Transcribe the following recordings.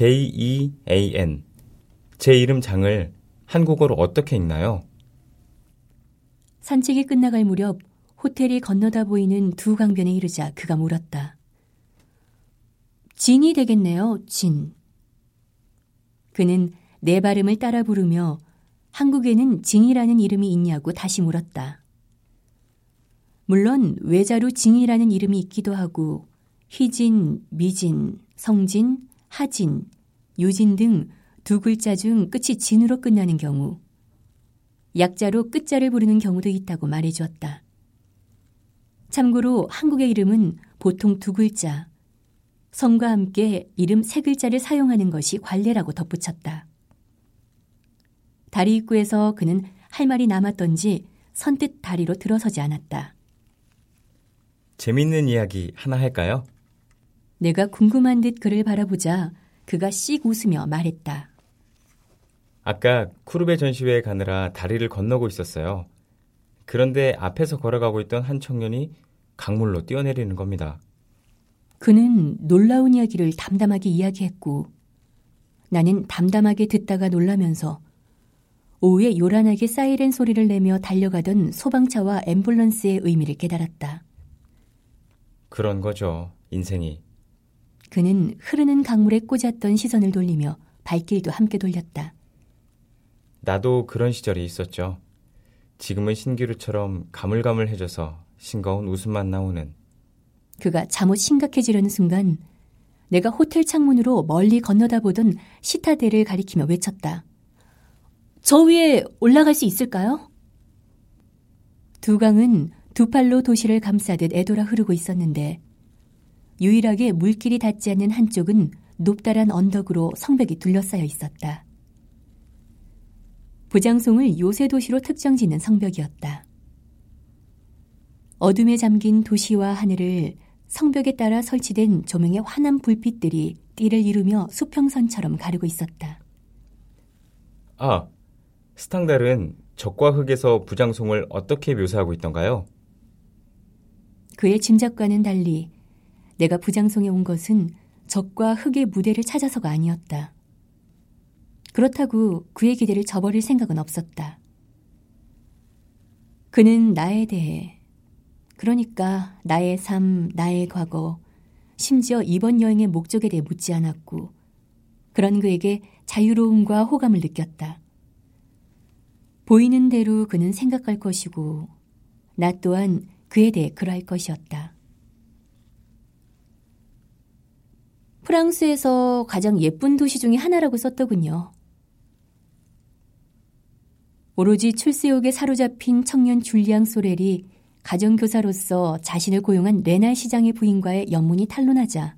J-E-A-N. 제 이름 장을 한국어로 어떻게 읽나요? 산책이 끝나갈 무렵 호텔이 건너다 보이는 두 강변에 이르자 그가 물었다. 진이 되겠네요, 진. 그는 내 발음을 따라 부르며 한국에는 진이라는 이름이 있냐고 다시 물었다. 물론 외자로 징이라는 이름이 있기도 하고 희진, 미진, 성진, 하진, 유진 등 두 글자 중 끝이 진으로 끝나는 경우 약자로 끝자를 부르는 경우도 있다고 말해주었다. 참고로 한국의 이름은 보통 두 글자, 성과 함께 이름 세 글자를 사용하는 것이 관례라고 덧붙였다. 다리 입구에서 그는 할 말이 남았던지 선뜻 다리로 들어서지 않았다. 재밌는 이야기 하나 할까요? 내가 궁금한 듯 그를 바라보자 그가 씩 웃으며 말했다. 아까 쿠르베 전시회에 가느라 다리를 건너고 있었어요. 그런데 앞에서 걸어가고 있던 한 청년이 강물로 뛰어내리는 겁니다. 그는 놀라운 이야기를 담담하게 이야기했고 나는 담담하게 듣다가 놀라면서 오후에 요란하게 사이렌 소리를 내며 달려가던 소방차와 앰뷸런스의 의미를 깨달았다. 그런 거죠, 인생이. 그는 흐르는 강물에 꽂았던 시선을 돌리며 발길도 함께 돌렸다. 나도 그런 시절이 있었죠. 지금은 신기루처럼 가물가물해져서 싱거운 웃음만 나오는. 그가 잠옷 심각해지려는 순간 내가 호텔 창문으로 멀리 건너다 보던 시타델을 가리키며 외쳤다. 저 위에 올라갈 수 있을까요? 두 강은 두 팔로 도시를 감싸듯 애돌아 흐르고 있었는데 유일하게 물길이 닿지 않는 한쪽은 높다란 언덕으로 성벽이 둘러싸여 있었다. 부장송을 요새 도시로 특정 짓는 성벽이었다. 어둠에 잠긴 도시와 하늘을 성벽에 따라 설치된 조명의 환한 불빛들이 띠를 이루며 수평선처럼 가르고 있었다. 아, 스탕달은 적과 흑에서 부장송을 어떻게 묘사하고 있던가요? 그의 짐작과는 달리 내가 부장송에 온 것은 적과 흑의 무대를 찾아서가 아니었다. 그렇다고 그의 기대를 저버릴 생각은 없었다. 그는 나에 대해, 그러니까 나의 삶, 나의 과거, 심지어 이번 여행의 목적에 대해 묻지 않았고, 그런 그에게 자유로움과 호감을 느꼈다. 보이는 대로 그는 생각할 것이고, 나 또한 그에 대해 그러할 것이었다. 프랑스에서 가장 예쁜 도시 중의 하나라고 썼더군요. 오로지 출세욕에 사로잡힌 청년 줄리앙 소렐이 가정교사로서 자신을 고용한 레날 시장의 부인과의 연문이 탄론하자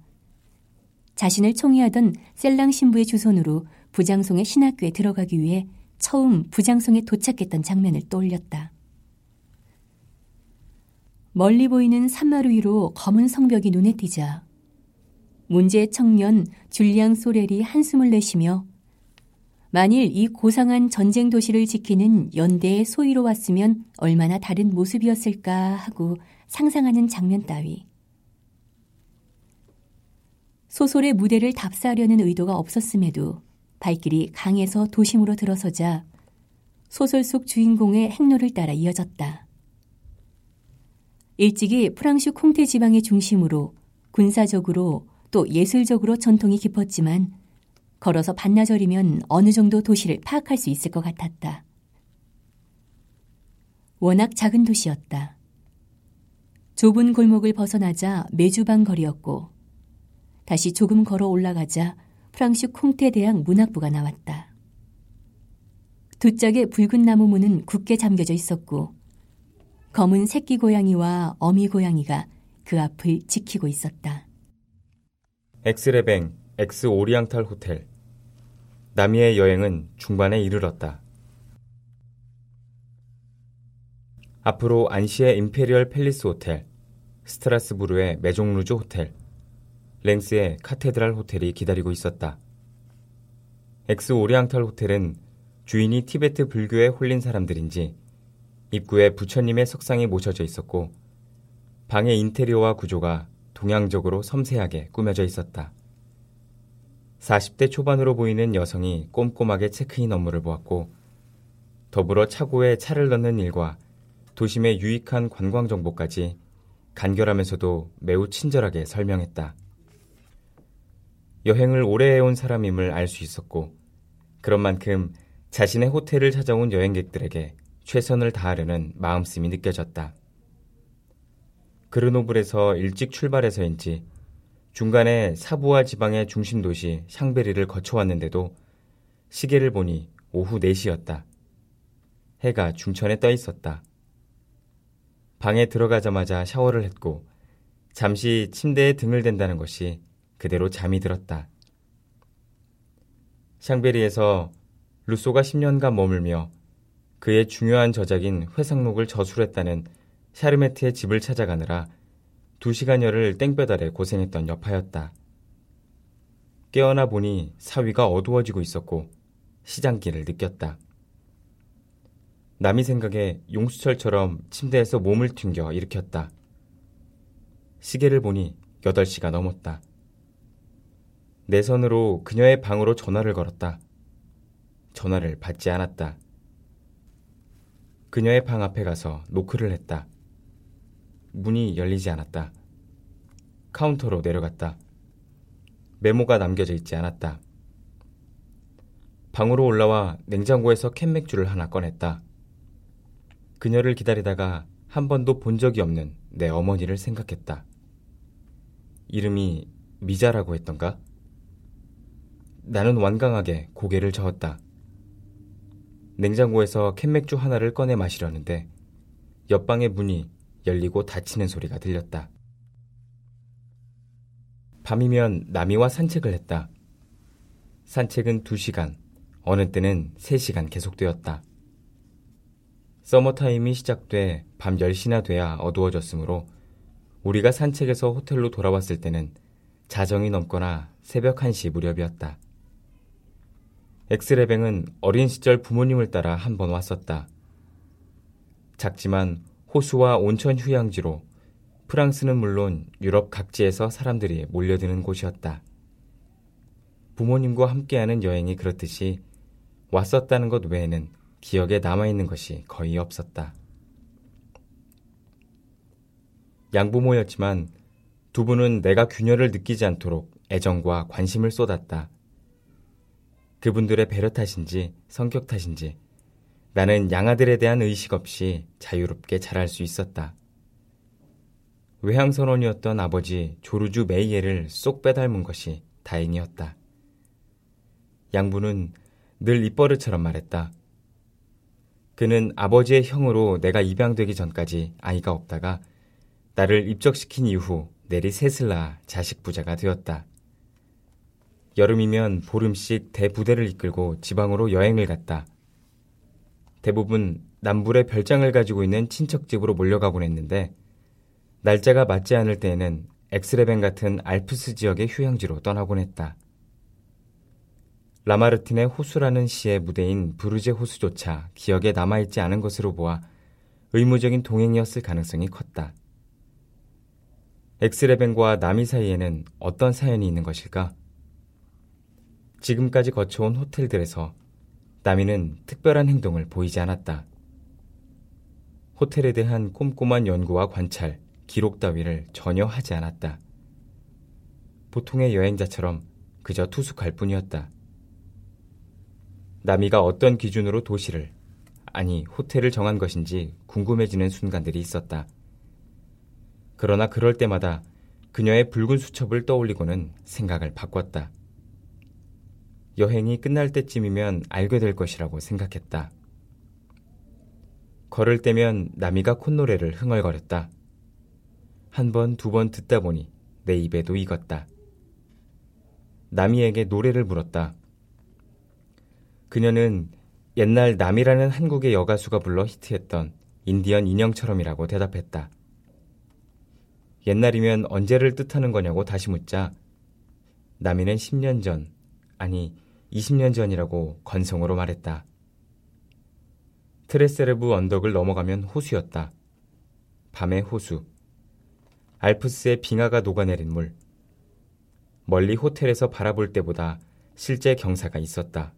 자신을 총애하던 셀랑 신부의 주선으로 부장송의 신학교에 들어가기 위해 처음 부장송에 도착했던 장면을 떠올렸다. 멀리 보이는 산마루 위로 검은 성벽이 눈에 띄자 문제의 청년 줄리앙 소렐이 한숨을 내쉬며 만일 이 고상한 전쟁 도시를 지키는 연대의 소위로 왔으면 얼마나 다른 모습이었을까 하고 상상하는 장면 따위. 소설의 무대를 답사하려는 의도가 없었음에도 발길이 강에서 도심으로 들어서자 소설 속 주인공의 행로를 따라 이어졌다. 일찍이 프랑스 콩테 지방의 중심으로 군사적으로 또 예술적으로 전통이 깊었지만 걸어서 반나절이면 어느 정도 도시를 파악할 수 있을 것 같았다. 워낙 작은 도시였다. 좁은 골목을 벗어나자 메주방 거리였고 다시 조금 걸어 올라가자 프랑슈 콩테 대학 문학부가 나왔다. 두 짝의 붉은 나무 문은 굳게 잠겨져 있었고 검은 새끼 고양이와 어미 고양이가 그 앞을 지키고 있었다. 엑스레뱅 엑스 오리앙탈 호텔 나미의 여행은 중반에 이르렀다. 앞으로 안시의 임페리얼 팰리스 호텔, 스트라스부르의 메종루즈 호텔, 랭스의 카테드랄 호텔이 기다리고 있었다. 엑스 오리앙탈 호텔은 주인이 티베트 불교에 홀린 사람들인지 입구에 부처님의 석상이 모셔져 있었고 방의 인테리어와 구조가 동양적으로 섬세하게 꾸며져 있었다. 40대 초반으로 보이는 여성이 꼼꼼하게 체크인 업무를 보았고 더불어 차고에 차를 넣는 일과 도심의 유익한 관광 정보까지 간결하면서도 매우 친절하게 설명했다. 여행을 오래 해온 사람임을 알 수 있었고 그런 만큼 자신의 호텔을 찾아온 여행객들에게 최선을 다하려는 마음씀이 느껴졌다. 그르노블에서 일찍 출발해서인지 중간에 사부와 지방의 중심 도시 샹베리를 거쳐왔는데도 시계를 보니 오후 4시였다. 해가 중천에 떠 있었다. 방에 들어가자마자 샤워를 했고 잠시 침대에 등을 댄다는 것이 그대로 잠이 들었다. 샹베리에서 루소가 10년간 머물며 그의 중요한 저작인 회상록을 저술했다는 샤르메트의 집을 찾아가느라 두 시간여를 땡볕 아래 고생했던 여파였다. 깨어나 보니 사위가 어두워지고 있었고 시장기를 느꼈다. 남이 생각에 용수철처럼 침대에서 몸을 튕겨 일으켰다. 시계를 보니 8시가 넘었다. 내 손으로 그녀의 방으로 전화를 걸었다. 전화를 받지 않았다. 그녀의 방 앞에 가서 노크를 했다. 문이 열리지 않았다. 카운터로 내려갔다. 메모가 남겨져 있지 않았다. 방으로 올라와 냉장고에서 캔맥주를 하나 꺼냈다. 그녀를 기다리다가 한 번도 본 적이 없는 내 어머니를 생각했다. 이름이 미자라고 했던가? 나는 완강하게 고개를 저었다. 냉장고에서 캔맥주 하나를 꺼내 마시려는데 옆방의 문이 열리고 닫히는 소리가 들렸다. 밤이면 나미와 산책을 했다. 산책은 2시간, 어느 때는 3시간 계속되었다. 서머타임이 시작돼 밤 10시나 돼야 어두워졌으므로 우리가 산책에서 호텔로 돌아왔을 때는 자정이 넘거나 새벽 1시 무렵이었다. 엑스레뱅은 어린 시절 부모님을 따라 한 번 왔었다. 작지만 호수와 온천 휴양지로 프랑스는 물론 유럽 각지에서 사람들이 몰려드는 곳이었다. 부모님과 함께하는 여행이 그렇듯이 왔었다는 것 외에는 기억에 남아있는 것이 거의 없었다. 양부모였지만 두 분은 내가 균열을 느끼지 않도록 애정과 관심을 쏟았다. 그분들의 배려 탓인지 성격 탓인지 나는 양아들에 대한 의식 없이 자유롭게 자랄 수 있었다. 외향선원이었던 아버지 조르주 메이에를 쏙 빼닮은 것이 다행이었다. 양부는 늘 입버릇처럼 말했다. 그는 아버지의 형으로 내가 입양되기 전까지 아이가 없다가 나를 입적시킨 이후 내리 셋을 낳아 자식 부자가 되었다. 여름이면 보름씩 대부대를 이끌고 지방으로 여행을 갔다. 대부분 남불의 별장을 가지고 있는 친척 집으로 몰려가곤 했는데 날짜가 맞지 않을 때에는 엑스레벤 같은 알프스 지역의 휴양지로 떠나곤 했다. 라마르틴의 호수라는 시의 무대인 부르제 호수조차 기억에 남아있지 않은 것으로 보아 의무적인 동행이었을 가능성이 컸다. 엑스레벤과 나미 사이에는 어떤 사연이 있는 것일까? 지금까지 거쳐온 호텔들에서 나미는 특별한 행동을 보이지 않았다. 호텔에 대한 꼼꼼한 연구와 관찰, 기록 따위를 전혀 하지 않았다. 보통의 여행자처럼 그저 투숙할 뿐이었다. 나미가 어떤 기준으로 도시를, 아니 호텔을 정한 것인지 궁금해지는 순간들이 있었다. 그러나 그럴 때마다 그녀의 붉은 수첩을 떠올리고는 생각을 바꿨다. 여행이 끝날 때쯤이면 알게 될 것이라고 생각했다. 걸을 때면 나미가 콧노래를 흥얼거렸다. 한 번, 두 번 듣다 보니 내 입에도 익었다. 나미에게 노래를 물었다. 그녀는 옛날 남이라는 한국의 여가수가 불러 히트했던 인디언 인형처럼이라고 대답했다. 옛날이면 언제를 뜻하는 거냐고 다시 묻자 남이는 10년 전, 아니 20년 전이라고 건성으로 말했다. 트레세르브 언덕을 넘어가면 호수였다. 밤의 호수. 알프스의 빙하가 녹아내린 물. 멀리 호텔에서 바라볼 때보다 실제 경사가 있었다.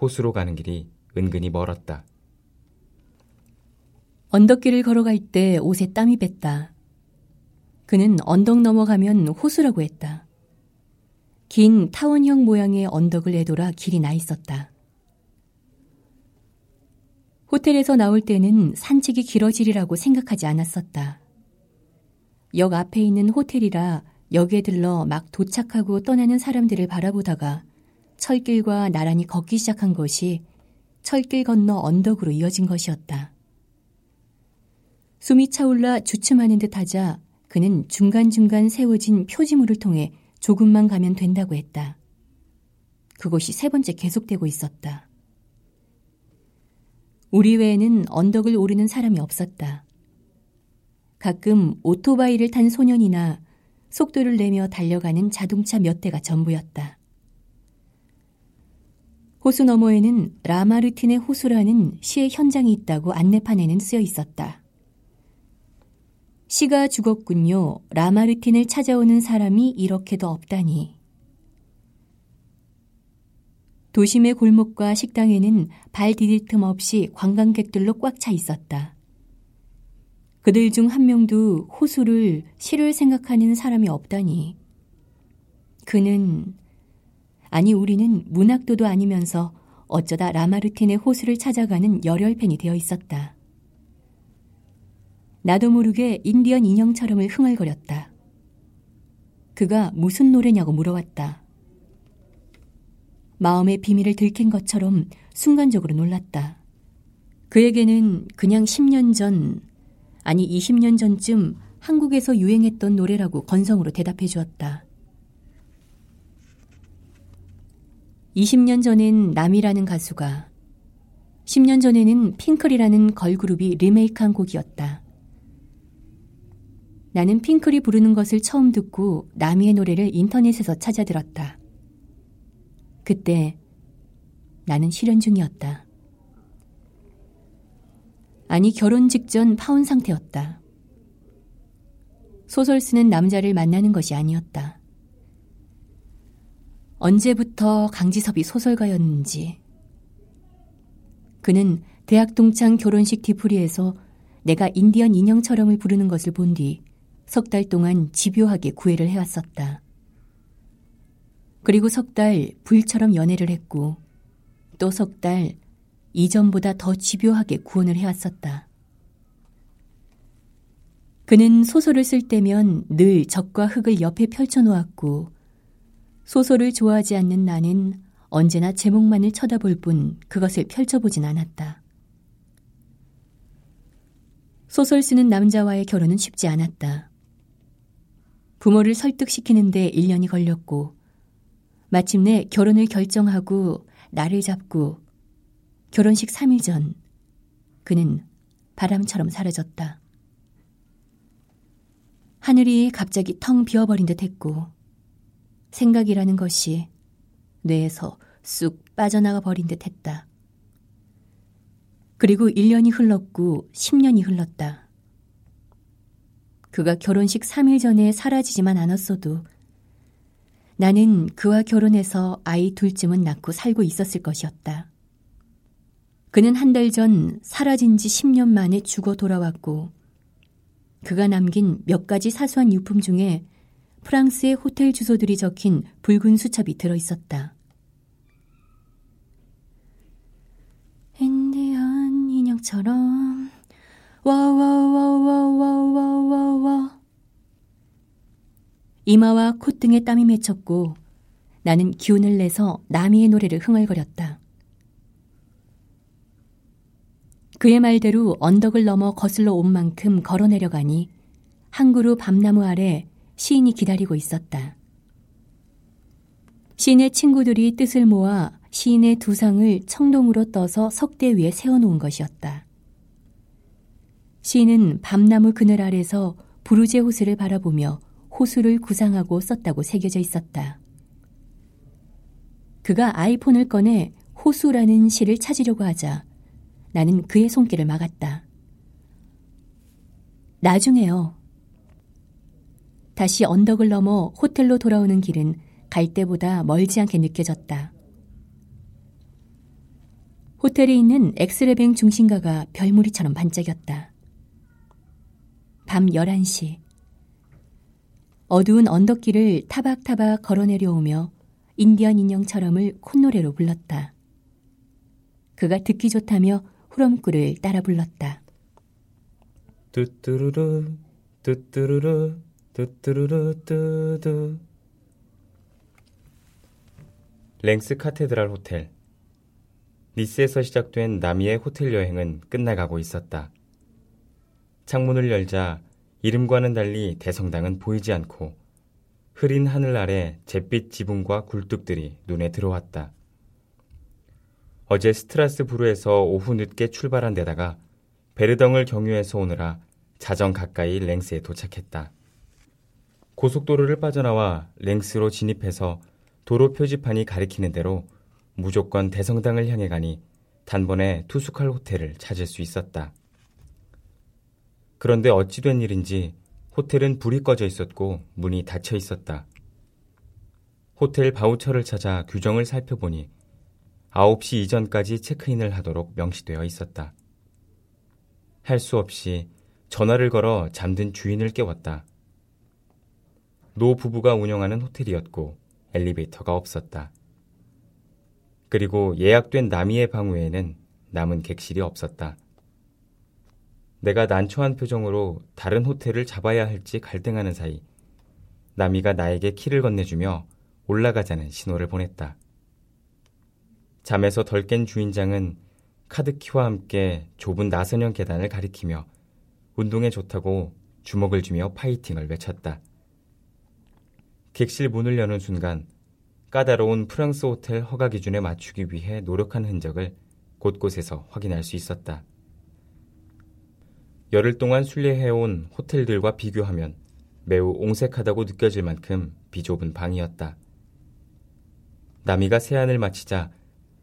호수로 가는 길이 은근히 멀었다. 언덕길을 걸어갈 때 옷에 땀이 뱄다. 그는 언덕 넘어가면 호수라고 했다. 긴 타원형 모양의 언덕을 애돌아 길이 나 있었다. 호텔에서 나올 때는 산책이 길어지리라고 생각하지 않았었다. 역 앞에 있는 호텔이라 역에 들러 막 도착하고 떠나는 사람들을 바라보다가 철길과 나란히 걷기 시작한 것이 철길 건너 언덕으로 이어진 것이었다. 숨이 차올라 주춤하는 듯 하자 그는 중간중간 세워진 표지물을 통해 조금만 가면 된다고 했다. 그것이 세 번째 계속되고 있었다. 우리 외에는 언덕을 오르는 사람이 없었다. 가끔 오토바이를 탄 소년이나 속도를 내며 달려가는 자동차 몇 대가 전부였다. 호수 너머에는 라마르틴의 호수라는 시의 현장이 있다고 안내판에는 쓰여 있었다. 시가 죽었군요. 라마르틴을 찾아오는 사람이 이렇게도 없다니. 도심의 골목과 식당에는 발 디딜 틈 없이 관광객들로 꽉 차 있었다. 그들 중 한 명도 호수를 시를 생각하는 사람이 없다니. 그는, 아니, 우리는 문학도도 아니면서 어쩌다 라마르틴의 호수를 찾아가는 열혈팬이 되어 있었다. 나도 모르게 인디언 인형처럼을 흥얼거렸다. 그가 무슨 노래냐고 물어왔다. 마음의 비밀을 들킨 것처럼 순간적으로 놀랐다. 그에게는 그냥 10년 전, 아니 20년 전쯤 한국에서 유행했던 노래라고 건성으로 대답해 주었다. 20년 전엔 남이라는 가수가, 10년 전에는 핑클이라는 걸그룹이 리메이크한 곡이었다. 나는 핑클이 부르는 것을 처음 듣고 나미의 노래를 인터넷에서 찾아 들었다. 그때 나는 실현 중이었다. 아니, 결혼 직전 파혼 상태였다. 소설 쓰는 남자를 만나는 것이 아니었다. 언제부터 강지섭이 소설가였는지. 그는 대학 동창 결혼식 뒤풀이에서 내가 인디언 인형처럼을 부르는 것을 본 뒤 석 달 동안 집요하게 구애를 해왔었다. 그리고 석 달 불처럼 연애를 했고 또 석 달 이전보다 더 집요하게 구원을 해왔었다. 그는 소설을 쓸 때면 늘 적과 흙을 옆에 펼쳐놓았고 소설을 좋아하지 않는 나는 언제나 제목만을 쳐다볼 뿐 그것을 펼쳐보진 않았다. 소설 쓰는 남자와의 결혼은 쉽지 않았다. 부모를 설득시키는데 1년이 걸렸고, 마침내 결혼을 결정하고 나를 잡고 결혼식 3일 전 그는 바람처럼 사라졌다. 하늘이 갑자기 텅 비어버린 듯 했고, 생각이라는 것이 뇌에서 쑥 빠져나가 버린 듯 했다. 그리고 1년이 흘렀고 10년이 흘렀다. 그가 결혼식 3일 전에 사라지지만 않았어도 나는 그와 결혼해서 아이 둘쯤은 낳고 살고 있었을 것이었다. 그는 한 달 전 사라진 지 10년 만에 죽어 돌아왔고 그가 남긴 몇 가지 사소한 유품 중에 프랑스의 호텔 주소들이 적힌 붉은 수첩이 들어 있었다. 인디언 인형처럼 이마와 콧등에 땀이 맺혔고 나는 기운을 내서 나미의 노래를 흥얼거렸다. 그의 말대로 언덕을 넘어 거슬러 온 만큼 걸어 내려가니 한 그루 밤나무 아래 시인이 기다리고 있었다. 시인의 친구들이 뜻을 모아 시인의 두 상을 청동으로 떠서 석대 위에 세워놓은 것이었다. 시인은 밤나무 그늘 아래서 부르제 호수를 바라보며 호수를 구상하고 썼다고 새겨져 있었다. 그가 아이폰을 꺼내 호수라는 시를 찾으려고 하자 나는 그의 손길을 막았다. 나중에요. 다시 언덕을 넘어 호텔로 돌아오는 길은 갈 때보다 멀지 않게 느껴졌다. 호텔에 있는 엑스레뱅 중심가가 별무리처럼 반짝였다. 밤 11시. 어두운 언덕길을 타박타박 걸어 내려오며 인디언 인형처럼을 콧노래로 불렀다. 그가 듣기 좋다며 후렴구를 따라 불렀다. 뚜뚜루루 뚜뚜루루 뚜뚜루루 뚜뚜 랭스 카테드랄 호텔 니스에서 시작된 남이의 호텔 여행은 끝나가고 있었다. 창문을 열자 이름과는 달리 대성당은 보이지 않고 흐린 하늘 아래 잿빛 지붕과 굴뚝들이 눈에 들어왔다. 어제 스트라스부르에서 오후 늦게 출발한 데다가 베르덩을 경유해서 오느라 자정 가까이 랭스에 도착했다. 고속도로를 빠져나와 랭스로 진입해서 도로 표지판이 가리키는 대로 무조건 대성당을 향해 가니 단번에 투숙할 호텔을 찾을 수 있었다. 그런데 어찌 된 일인지 호텔은 불이 꺼져 있었고 문이 닫혀 있었다. 호텔 바우처를 찾아 규정을 살펴보니 9시 이전까지 체크인을 하도록 명시되어 있었다. 할 수 없이 전화를 걸어 잠든 주인을 깨웠다. 노 부부가 운영하는 호텔이었고 엘리베이터가 없었다. 그리고 예약된 남이의 방 외에는 남은 객실이 없었다. 내가 난처한 표정으로 다른 호텔을 잡아야 할지 갈등하는 사이 남이가 나에게 키를 건네주며 올라가자는 신호를 보냈다. 잠에서 덜 깬 주인장은 카드키와 함께 좁은 나선형 계단을 가리키며 운동에 좋다고 주먹을 주며 파이팅을 외쳤다. 객실 문을 여는 순간 까다로운 프랑스 호텔 허가 기준에 맞추기 위해 노력한 흔적을 곳곳에서 확인할 수 있었다. 열흘 동안 순례해온 호텔들과 비교하면 매우 옹색하다고 느껴질 만큼 비좁은 방이었다. 나미가 세안을 마치자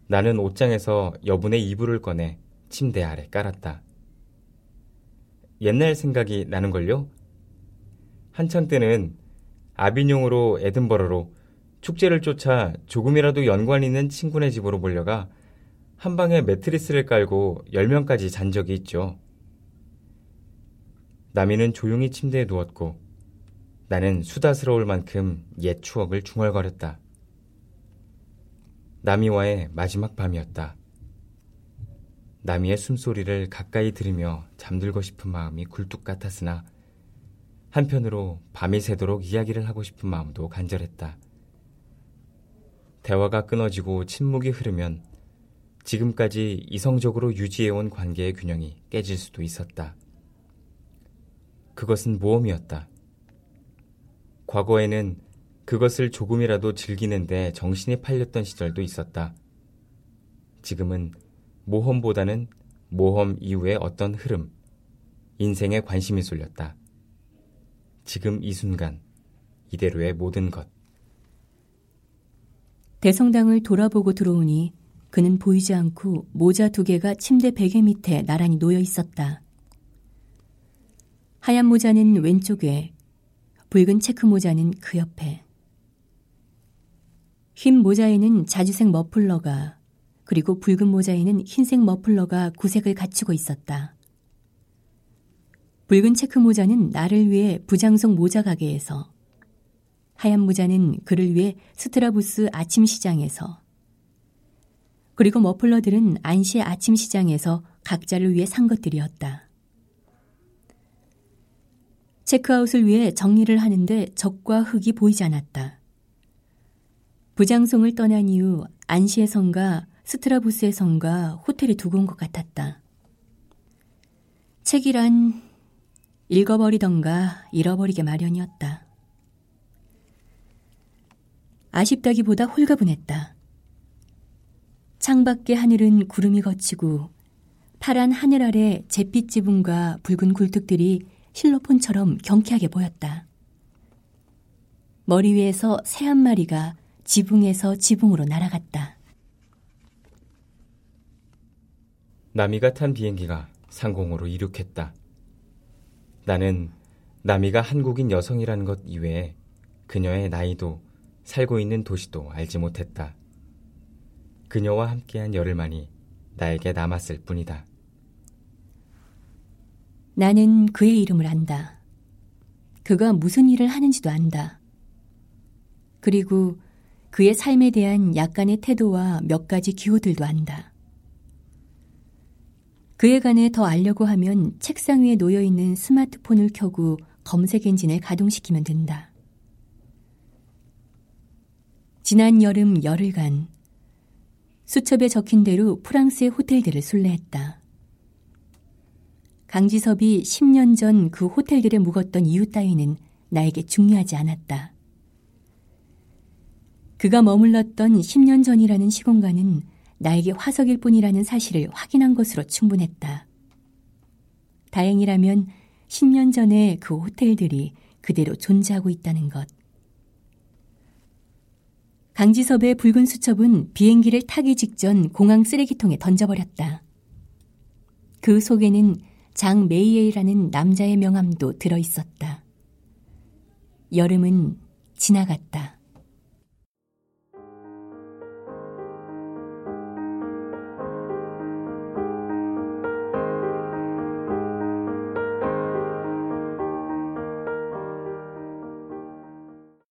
나는 옷장에서 여분의 이불을 꺼내 침대 아래 깔았다. 옛날 생각이 나는걸요? 한창 때는 아비뇽으로 에든버러로 축제를 쫓아 조금이라도 연관 있는 친구네 집으로 몰려가 한 방에 매트리스를 깔고 10명까지 잔 적이 있죠. 나미는 조용히 침대에 누웠고 나는 수다스러울 만큼 옛 추억을 중얼거렸다. 나미와의 마지막 밤이었다. 나미의 숨소리를 가까이 들으며 잠들고 싶은 마음이 굴뚝 같았으나 한편으로 밤이 새도록 이야기를 하고 싶은 마음도 간절했다. 대화가 끊어지고 침묵이 흐르면 지금까지 이성적으로 유지해온 관계의 균형이 깨질 수도 있었다. 그것은 모험이었다. 과거에는 그것을 조금이라도 즐기는데 정신이 팔렸던 시절도 있었다. 지금은 모험보다는 모험 이후의 어떤 흐름, 인생에 관심이 쏠렸다. 지금 이 순간, 이대로의 모든 것. 대성당을 돌아보고 들어오니 그는 보이지 않고 모자 두 개가 침대 베개 밑에 나란히 놓여 있었다. 하얀 모자는 왼쪽에, 붉은 체크 모자는 그 옆에. 흰 모자에는 자주색 머플러가, 그리고 붉은 모자에는 흰색 머플러가 구색을 갖추고 있었다. 붉은 체크 모자는 나를 위해 브장송 모자 가게에서, 하얀 모자는 그를 위해 스트라스부르 아침 시장에서, 그리고 머플러들은 안시의 아침 시장에서 각자를 위해 산 것들이었다. 체크아웃을 위해 정리를 하는데 적과 흙이 보이지 않았다. 부장송을 떠난 이후 안시의 성과 스트라부스의 성과 호텔에 두고 온 것 같았다. 책이란 읽어버리던가 잃어버리게 마련이었다. 아쉽다기보다 홀가분했다. 창밖의 하늘은 구름이 걷히고 파란 하늘 아래 잿빛 지붕과 붉은 굴뚝들이 실로폰처럼 경쾌하게 보였다. 머리 위에서 새 한 마리가 지붕에서 지붕으로 날아갔다. 나미가 탄 비행기가 상공으로 이륙했다. 나는 나미가 한국인 여성이라는 것 이외에 그녀의 나이도 살고 있는 도시도 알지 못했다. 그녀와 함께한 열흘만이 나에게 남았을 뿐이다. 나는 그의 이름을 안다. 그가 무슨 일을 하는지도 안다. 그리고 그의 삶에 대한 약간의 태도와 몇 가지 기호들도 안다. 그에 관해 더 알려고 하면 책상 위에 놓여 있는 스마트폰을 켜고 검색 엔진을 가동시키면 된다. 지난 여름 열흘간 수첩에 적힌 대로 프랑스의 호텔들을 순례했다. 강지섭이 10년 전 그 호텔들에 묵었던 이유 따위는 나에게 중요하지 않았다. 그가 머물렀던 10년 전이라는 시공간은 나에게 화석일 뿐이라는 사실을 확인한 것으로 충분했다. 다행이라면 10년 전에 그 호텔들이 그대로 존재하고 있다는 것. 강지섭의 붉은 수첩은 비행기를 타기 직전 공항 쓰레기통에 던져버렸다. 그 속에는 장 메이에이라는 남자의 명함도 들어 있었다. 여름은 지나갔다.